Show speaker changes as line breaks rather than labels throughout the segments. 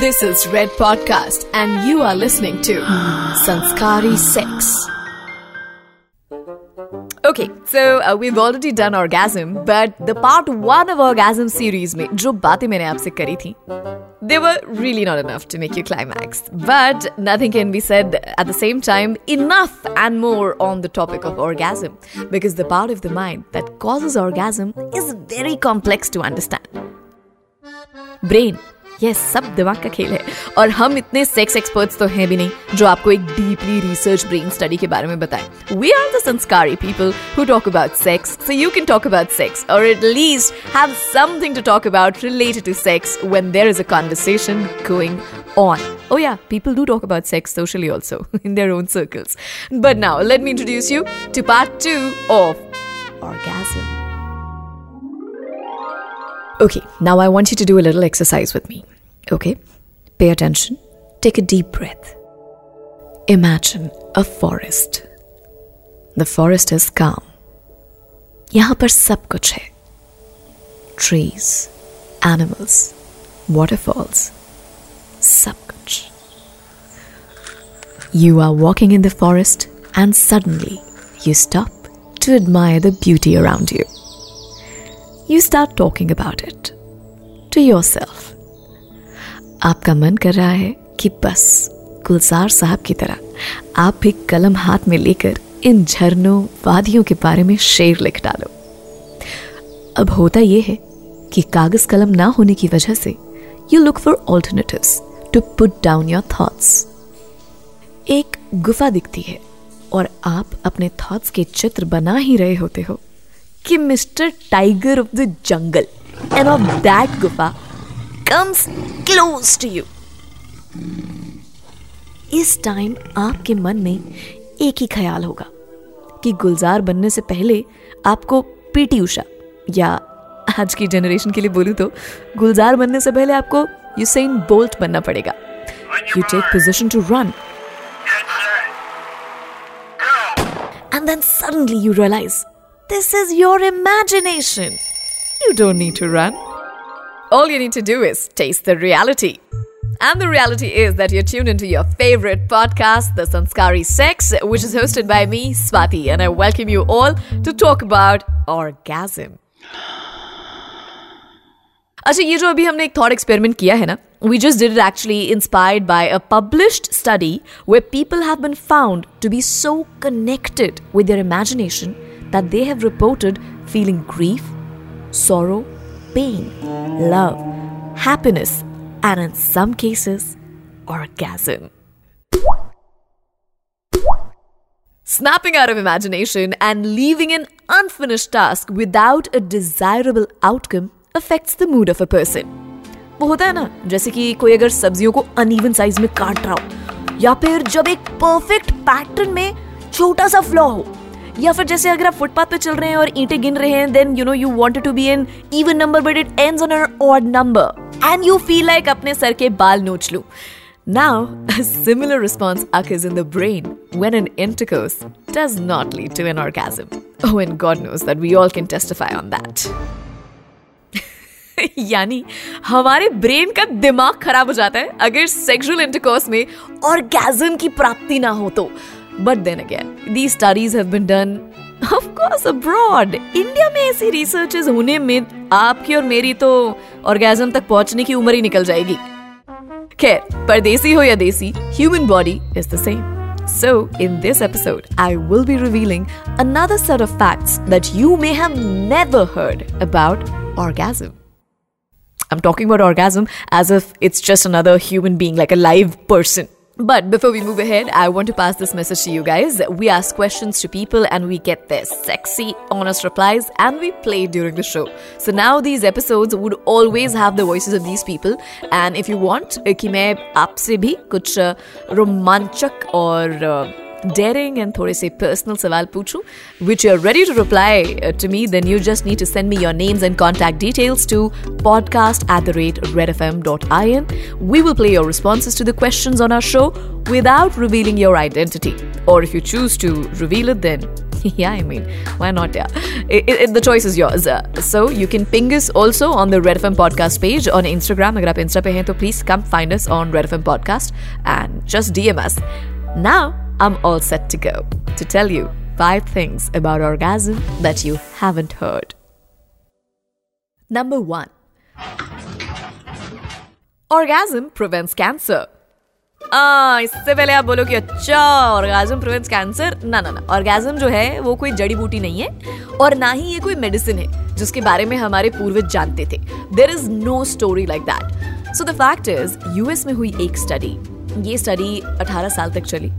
This is Red Podcast, and you are listening to Sanskari Sex. Okay, so uh, we've already done orgasm, but the part one of orgasm series में जो बातें मैंने आपसे करी थी they were really not enough to make you climax. But nothing can be said at the same time enough and more on the topic of orgasm because the part of the mind that causes orgasm is very complex to understand. Brain ये सब दिमाग का खेल है और हम इतने sex experts तो हैं भी नहीं जो आपको एक डीपली रिसर्च ब्रेन स्टडी के बारे में बताएँ we are the sanskari people who talk about sex so you can talk about sex और at least have something to talk about related to sex when there is a conversation going on. Oh, yeah, people do talk about sex socially also in their own circles. But now, let me introduce you to part two of orgasm. Okay, now I want you to do a little exercise with me. Okay? Pay attention. Take a deep breath. Imagine a forest. The forest is calm. यहाँ पर सब कुछ है trees animals waterfalls, सब कुछ You are walking in the forest and suddenly you stop to admire the beauty around you you start talking about it to yourself. आपका मन कर रहा है कि बस गुलजार साहब की तरह आप भी कलम हाथ में लेकर इन झरनों, वादियों के बारे में शेर लिख डालो। अब होता यह है कि कागज़ कलम ना होने की वजह से you look for alternatives to put down your thoughts एक गुफा दिखती है और आप अपने थॉट्स के चित्र बना ही रहे होते हो। कि mister tiger of the jungle and of that gufa comes close to you. इस टाइम आपके मन में एक ही ख्याल होगा कि गुलजार बनने से पहले आपको पीटी उषा या आज की जनरेशन के लिए बोलूँ तो गुलजार बनने से पहले आपको यूसेन बोल्ट बनना पड़ेगा। You take position to run and then suddenly you realise This is your imagination. You don't need to run. All you need to do is taste the reality. And the reality is that you're tuned into your favorite podcast, The Sanskari Sex, which is hosted by me, Swati, and I welcome you all to talk about orgasm. अच्छा ये जो अभी हमने एक thought experiment किया है ना we just did it actually inspired by a published study where people have been found to be so connected with their imagination that they have reported feeling grief, sorrow, pain, love, happiness, and in some cases, orgasm. Snapping out of imagination and leaving an unfinished task without a desirable outcome affects the mood of a person. वो होता है ना जैसे कि कोई अगर सब्जियों को अनइवन साइज में काट रहा हो या फिर जब एक परफेक्ट पैटर्न में छोटा सा फ्लॉ हो या फिर जैसे अगर आप फुटपाथ पे चल रहे हैं और ईंटें गिन रहे हैं then you know you wanted to be an even number but it ends on odd number and you feel like अपने सर के बाल नोच लूँ Now, a similar response occurs in the brain when an intercourse does not lead to an orgasm. Oh, and God knows that we all can testify on that. यानी हमारे brain का दिमाग खराब हो जाता है अगर सेक्सुअल इंटरकोर्स में ऑर्गेजम की प्राप्ति ना हो तो but then again the studies have been done of course abroad India में ऐसी रिसर्चेस होने में आपकी और मेरी तो ऑर्गेजम तक पहुँचने की उम्र ही निकल जाएगी खैर परदेसी हो या देसी human body is the same So, in this episode, I will be revealing another set of facts that you may have never heard about orgasm. I'm talking about orgasm as if it's just another human being, like a live person. But before we move ahead, I want to pass this message to you guys. We ask questions to people and we get their sexy, honest replies and we play during the show. So now these episodes would always have the voices of these people. And if you want कि मैं आपसे भी कुछ रोमांचक और daring and थोड़े से personal सवाल पूछूं which you're ready to reply uh, to me then you just need to send me your names and contact details to podcast at the rate redfm.in we will play your responses to the questions on our show without revealing your identity or if you choose to reveal it then yeah, I mean, why not? Yeah, it, it, the choice is yours. Uh, so you can ping us also on the Red FM podcast page on Instagram. अगर आप Insta पे हैं तो please come find us on Red FM podcast and just DM us. Now I'm all set to go to tell you five things about orgasm that you haven't heard. Number one. Orgasm prevents cancer. आ, इससे पहले आप बोलो कि अच्छा orgasm prevents cancer ना ना ना orgasm जो है वो कोई जड़ी बूटी नहीं है और ना ही ये कोई मेडिसिन है जिसके बारे में हमारे पूर्वज जानते थे। There is no story like that so the fact is US में हुई एक स्टडी ये स्टडी 18 साल तक चली।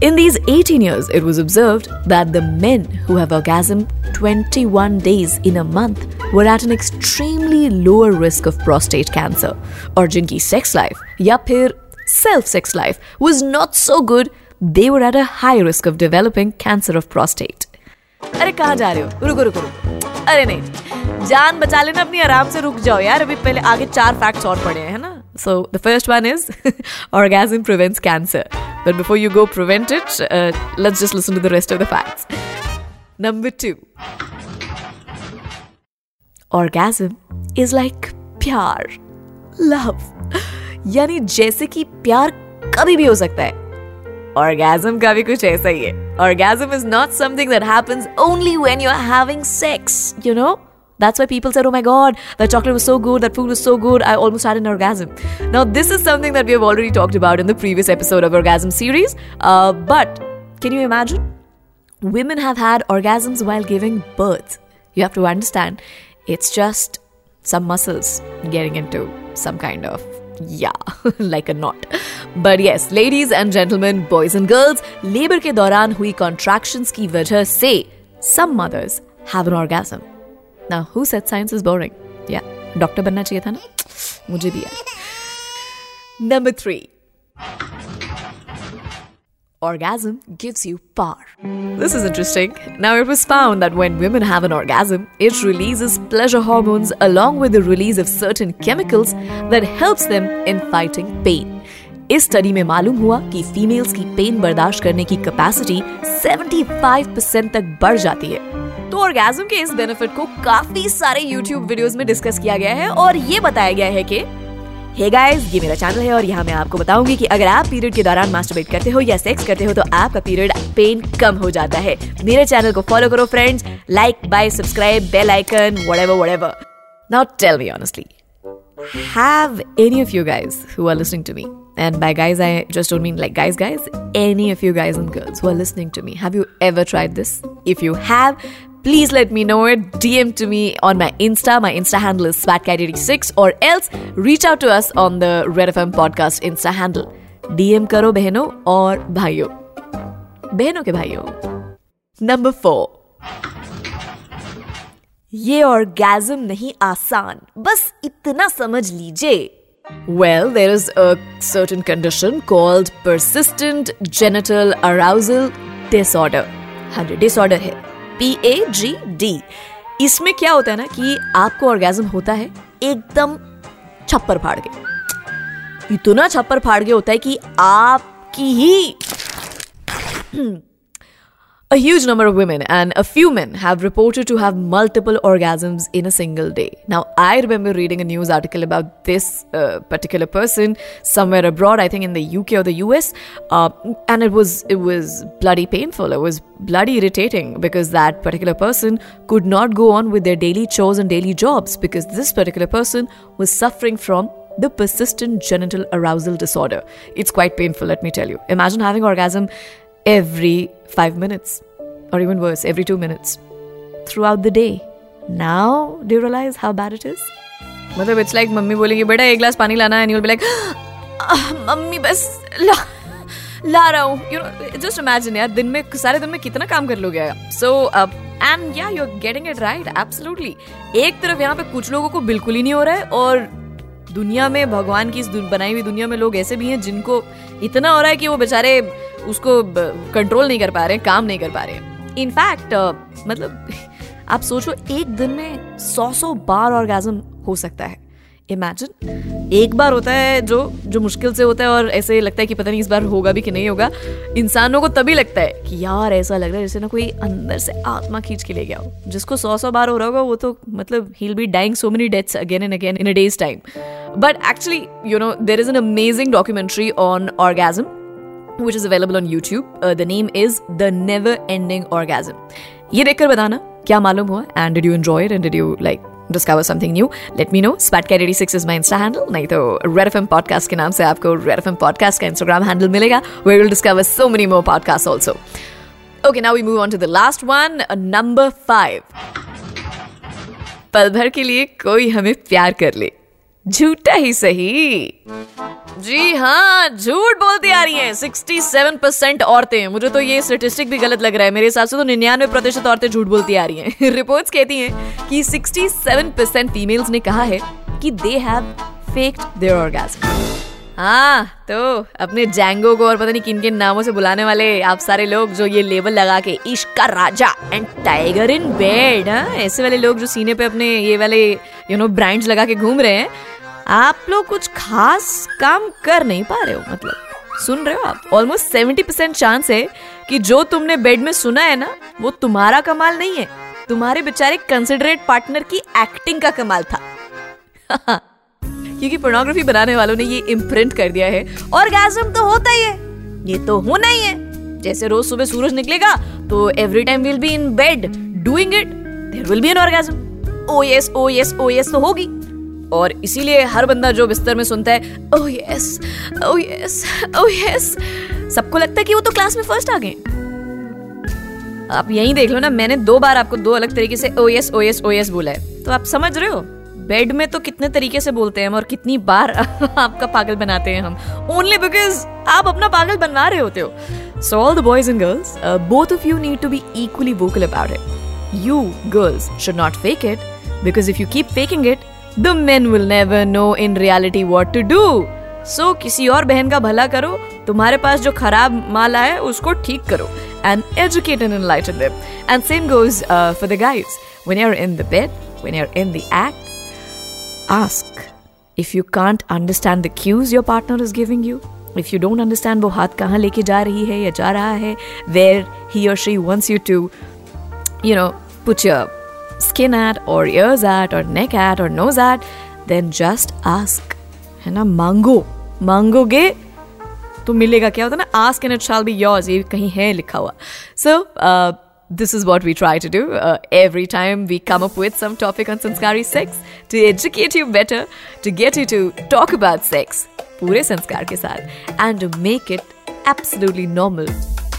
In these 18 years, it was observed that the men who have orgasm 21 days in a month were at an extremely lower risk of prostate cancer और जिनकी sex life या फिर self sex life was not so good, they were at a high risk of developing cancer of prostate. अरे कहाँ जा रहे हो रुको रुको रुको अरे नहीं जान बचा लेना अपनी आराम से रुक जाओ यार अभी पहले आगे चार फैक्ट्स और पढ़े हैं ना so the first one is orgasm prevents cancer but before you go prevent it uh, let's just listen to the rest of the facts number two orgasm is like pyar love यानी जैसे कि प्यार कभी भी हो सकता है orgasm का भी कुछ ऐसा ही है orgasm is not something that happens only when you are having sex you know That's why people said, Oh my god, that chocolate was so good, that food was so good, I almost had an orgasm. Now, this is something that we have already talked about in the previous episode of Orgasm series. Uh, but can you imagine? Women have had orgasms while giving birth. You have to understand, it's just some muscles getting into some kind of yeah, like a knot. But yes, ladies and gentlemen, boys and girls, labor के दौरान हुई contractions की वजह से some mothers have an orgasm. Now, who said science is boring? Yeah, doctor बनना चाहिए था ना मुझे भी यार Number three. Orgasm gives you power. This is interesting. Now, it was found that when women have an orgasm, it releases pleasure hormones along with the release of certain chemicals that helps them in fighting pain. इस study में मालूम हुआ कि females की pain बर्दाश्त करने की capacity 75% तक बढ़ जाती है तो ऑर्गेजम के इस बेनिफिट को काफ़ी सारे यूट्यूब वीडियोस में डिस्कस किया गया है और ये बताया गया है कि हे गाइस ये मेरा चैनल है और यहाँ मैं आपको बताऊँगी कि अगर आप पीरियड के दौरान मास्टरबेट करते हो या सेक्स करते हो तो आपका पीरियड पेन कम हो जाता है। मेरे चैनल को फॉलो करो friends like by subscribe bell icon whatever whatever now tell me honestly have any of you guys who are listening to me, and by guys i just don't mean like guys guys, any of you guys and girls who are listening to me, have you ever tried this? If you have please let me know it. DM to me on my Insta. My Insta handle is SwatCat86 or else reach out to us on the Red FM podcast Insta handle. DM करो बहनों और भाइयों बहनों के भाइयों number four ये orgasm नहीं आसान बस इतना समझ लीजिए Well, there is a certain condition called persistent genital arousal disorder. हाँ जी डिसऑर्डर है पी ए जी डी इसमें क्या होता है ना कि आपको ऑर्गेजम होता है, एकदम छप्पर फाड़ के। इतना छप्पर फाड़ के होता है कि आपकी ही A huge number of women and a few men have reported to have multiple orgasms in a single day. Now, I remember reading a news article about this uh, particular person somewhere abroad, I think in the UK or the US, uh, and it was it was bloody painful. It was bloody irritating because that particular person could not go on with their daily chores and daily jobs because this particular person was suffering from the persistent genital arousal disorder. It's quite painful, let me tell you. Imagine having orgasm every five minutes, or even worse, every two minutes throughout the day. Now, do you realize how bad it is? मतलब it's like mummy बोलेंगी बेटा एक गिलास पानी लाना and you be like mummy बस ला ला रहा हूँ यू नो जस्ट इमेजिन यार दिन में सारे दिन में कितना काम कर लोगे so and yeah you are getting it right absolutely एक तरफ़ यहाँ पे कुछ लोगों को बिल्कुल ही नहीं हो रहा है और दुनिया में भगवान की इस बनाई हुई दुनिया में लोग ऐसे भी हैं जिनको इतना हो रहा है कि वो बेचारे उसको कंट्रोल नहीं कर पा रहे, काम नहीं कर पा रहे। इनफैक्ट मतलब आप सोचो, एक दिन में सौ सौ बार ऑर्गेजम हो सकता है। इमेजिन एक बार होता है जो जो मुश्किल से होता है और ऐसे लगता है कि पता नहीं इस बार होगा भी कि नहीं होगा। इंसानों को तभी लगता है कि यार, ऐसा लग रहा है जैसे ना कोई अंदर से आत्मा खींच के ले गया हो। जिसको सौ सौ बार हो रहा होगा, वो तो मतलब he be dying so many deaths again and again in a day's time but actually you know there is an amazing documentary on orgasm which is available on YouTube. Uh, the name is The Never Ending Orgasm. ये देखकर बताना क्या मालूम हुआ and did you enjoy it and did you like discover something new, let me know. Spatcat86 is my Insta handle. नहीं तो Red FM Podcast के नाम से आपको Red FM Podcast का Instagram handle मिलेगा you'll discover so many more podcasts also. Okay, now we move on to the last one, uh, number five. पल भर के लिए कोई हमें प्यार कर ले झूठा ही सही। जी हाँ झूठ बोलती आ रही हैं। 67 परसेंट औरतें। मुझे तो ये स्टेटिस्टिक भी गलत लग रहा है। मेरे हिसाब से तो निन्यानवे प्रतिशत औरतें झूठ बोलती आ रही हैं। रिपोर्ट्स कहती हैं कि 67 परसेंट फीमेल्स ने कहा है कि they have faked their orgasm हाँ तो अपने जैंगो को और पता नहीं किन किन नामों से बुलाने वाले आप सारे लोग जो ये लेबल लगा के इश्क का राजा एंड टाइगर इन बेड हाँ ऐसे वाले लोग जो सीने पे अपने ये वाले यू नो ब्रांड्स लगा के घूम रहे हैं। आप लोग कुछ खास काम कर नहीं पा रहे हो मतलब सुन रहे हो आप? ऑलमोस्ट सेवेंटी परसेंट चांस है कि जो तुमने बेड में सुना है ना, वो तुम्हारा कमाल नहीं है। तुम्हारे बेचारे कंसिडरेट पार्टनर की एक्टिंग का कमाल था। क्योंकि पोर्नोग्राफी बनाने वालों ने ये इम्प्रिंट कर दिया है। और तो होता ही है। ये तो होना ही है। जैसे रोज सुबह सूरज निकलेगा तो every time will be in bed doing it there will be an orgasm oh yes oh yes oh yes तो होगी। और इसीलिए हर बंदा जो बिस्तर में सुनता है oh yes oh yes oh yes सबको लगता है कि वो तो क्लास में फ़र्स्ट आ गए। आप यही देख लो ना, मैंने दो बार आपको दो अलग तरीके से oh yes oh yes oh yes बोला है। तो आप समझ रहे हो? बेड में तो कितने तरीके से बोलते हैं हम और कितनी बार आपका पागल बनाते हैं हम। ओनली बिकॉज़ आप अपना पागल बनवा रहे होते हो। So all the boys and girls both of you need to be equally vocal about it you girls should not fake it because if you keep faking it the men will never know in reality what to do so किसी और बहन का भला करो, तुम्हारे पास जो खराब माल आए उसको ठीक करो and educate and enlighten and same goes for the guys when you are in the bed when you are in the act ask if you can't understand the cues your partner is giving you if you don't understand वो हाथ कहाँ लेके जा रही है या जा रहा है वेयर ही और she wants you to you know, put your skin at or ears at or neck at or nose at, then just ask. है ना? मांगो। मांगोगे तो मिलेगा। क्या होता है ना? Ask and it shall be yours ये कहीं है लिखा हुआ। सो this is what we try to do uh, every time we come up with some topic on Sanskari Sex to educate you better, to get you to talk about sex, pure sanskar ke saath, and to make it absolutely normal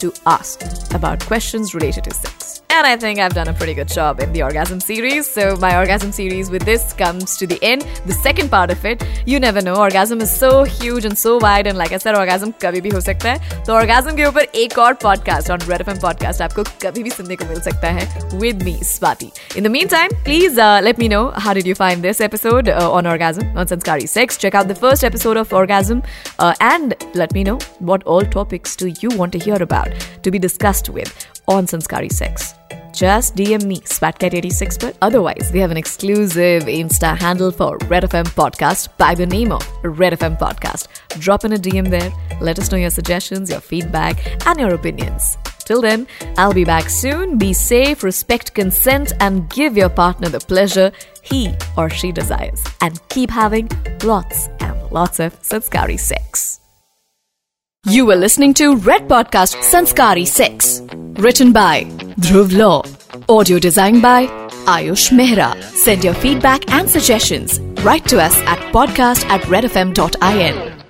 to ask about questions related to sex. And I think I've done a pretty good job in the orgasm series. So, my orgasm series with this comes to the end. The second part of it, you never know. Orgasm is so huge and so wide. And like I said, orgasm कभी भी हो सकता है तो orgasm के ऊपर एक और podcast on Red FM podcast आपको कभी भी सुनने को मिल सकता है with me, Swati. In the meantime, please uh, let me know how did you find this episode uh, on orgasm on Sanskari Sex. Check out the first episode of orgasm uh, and let me know what all topics do you want to hear about to be discussed with on Sanskari Sex just DM me, SpatCat86. But otherwise, we have an exclusive Insta handle for Red FM Podcast by the name of Red FM Podcast. Drop in a DM there. Let us know your suggestions, your feedback, and your opinions. Till then, I'll be back soon. Be safe, respect consent, and give your partner the pleasure he or she desires. And keep having lots and lots of Sanskari sex. You were listening to Red Podcast Sanskari 6. Written by Dhruv Law. Audio designed by Ayush Mehra. Send your feedback and suggestions. Write to us at podcast at redfm.in.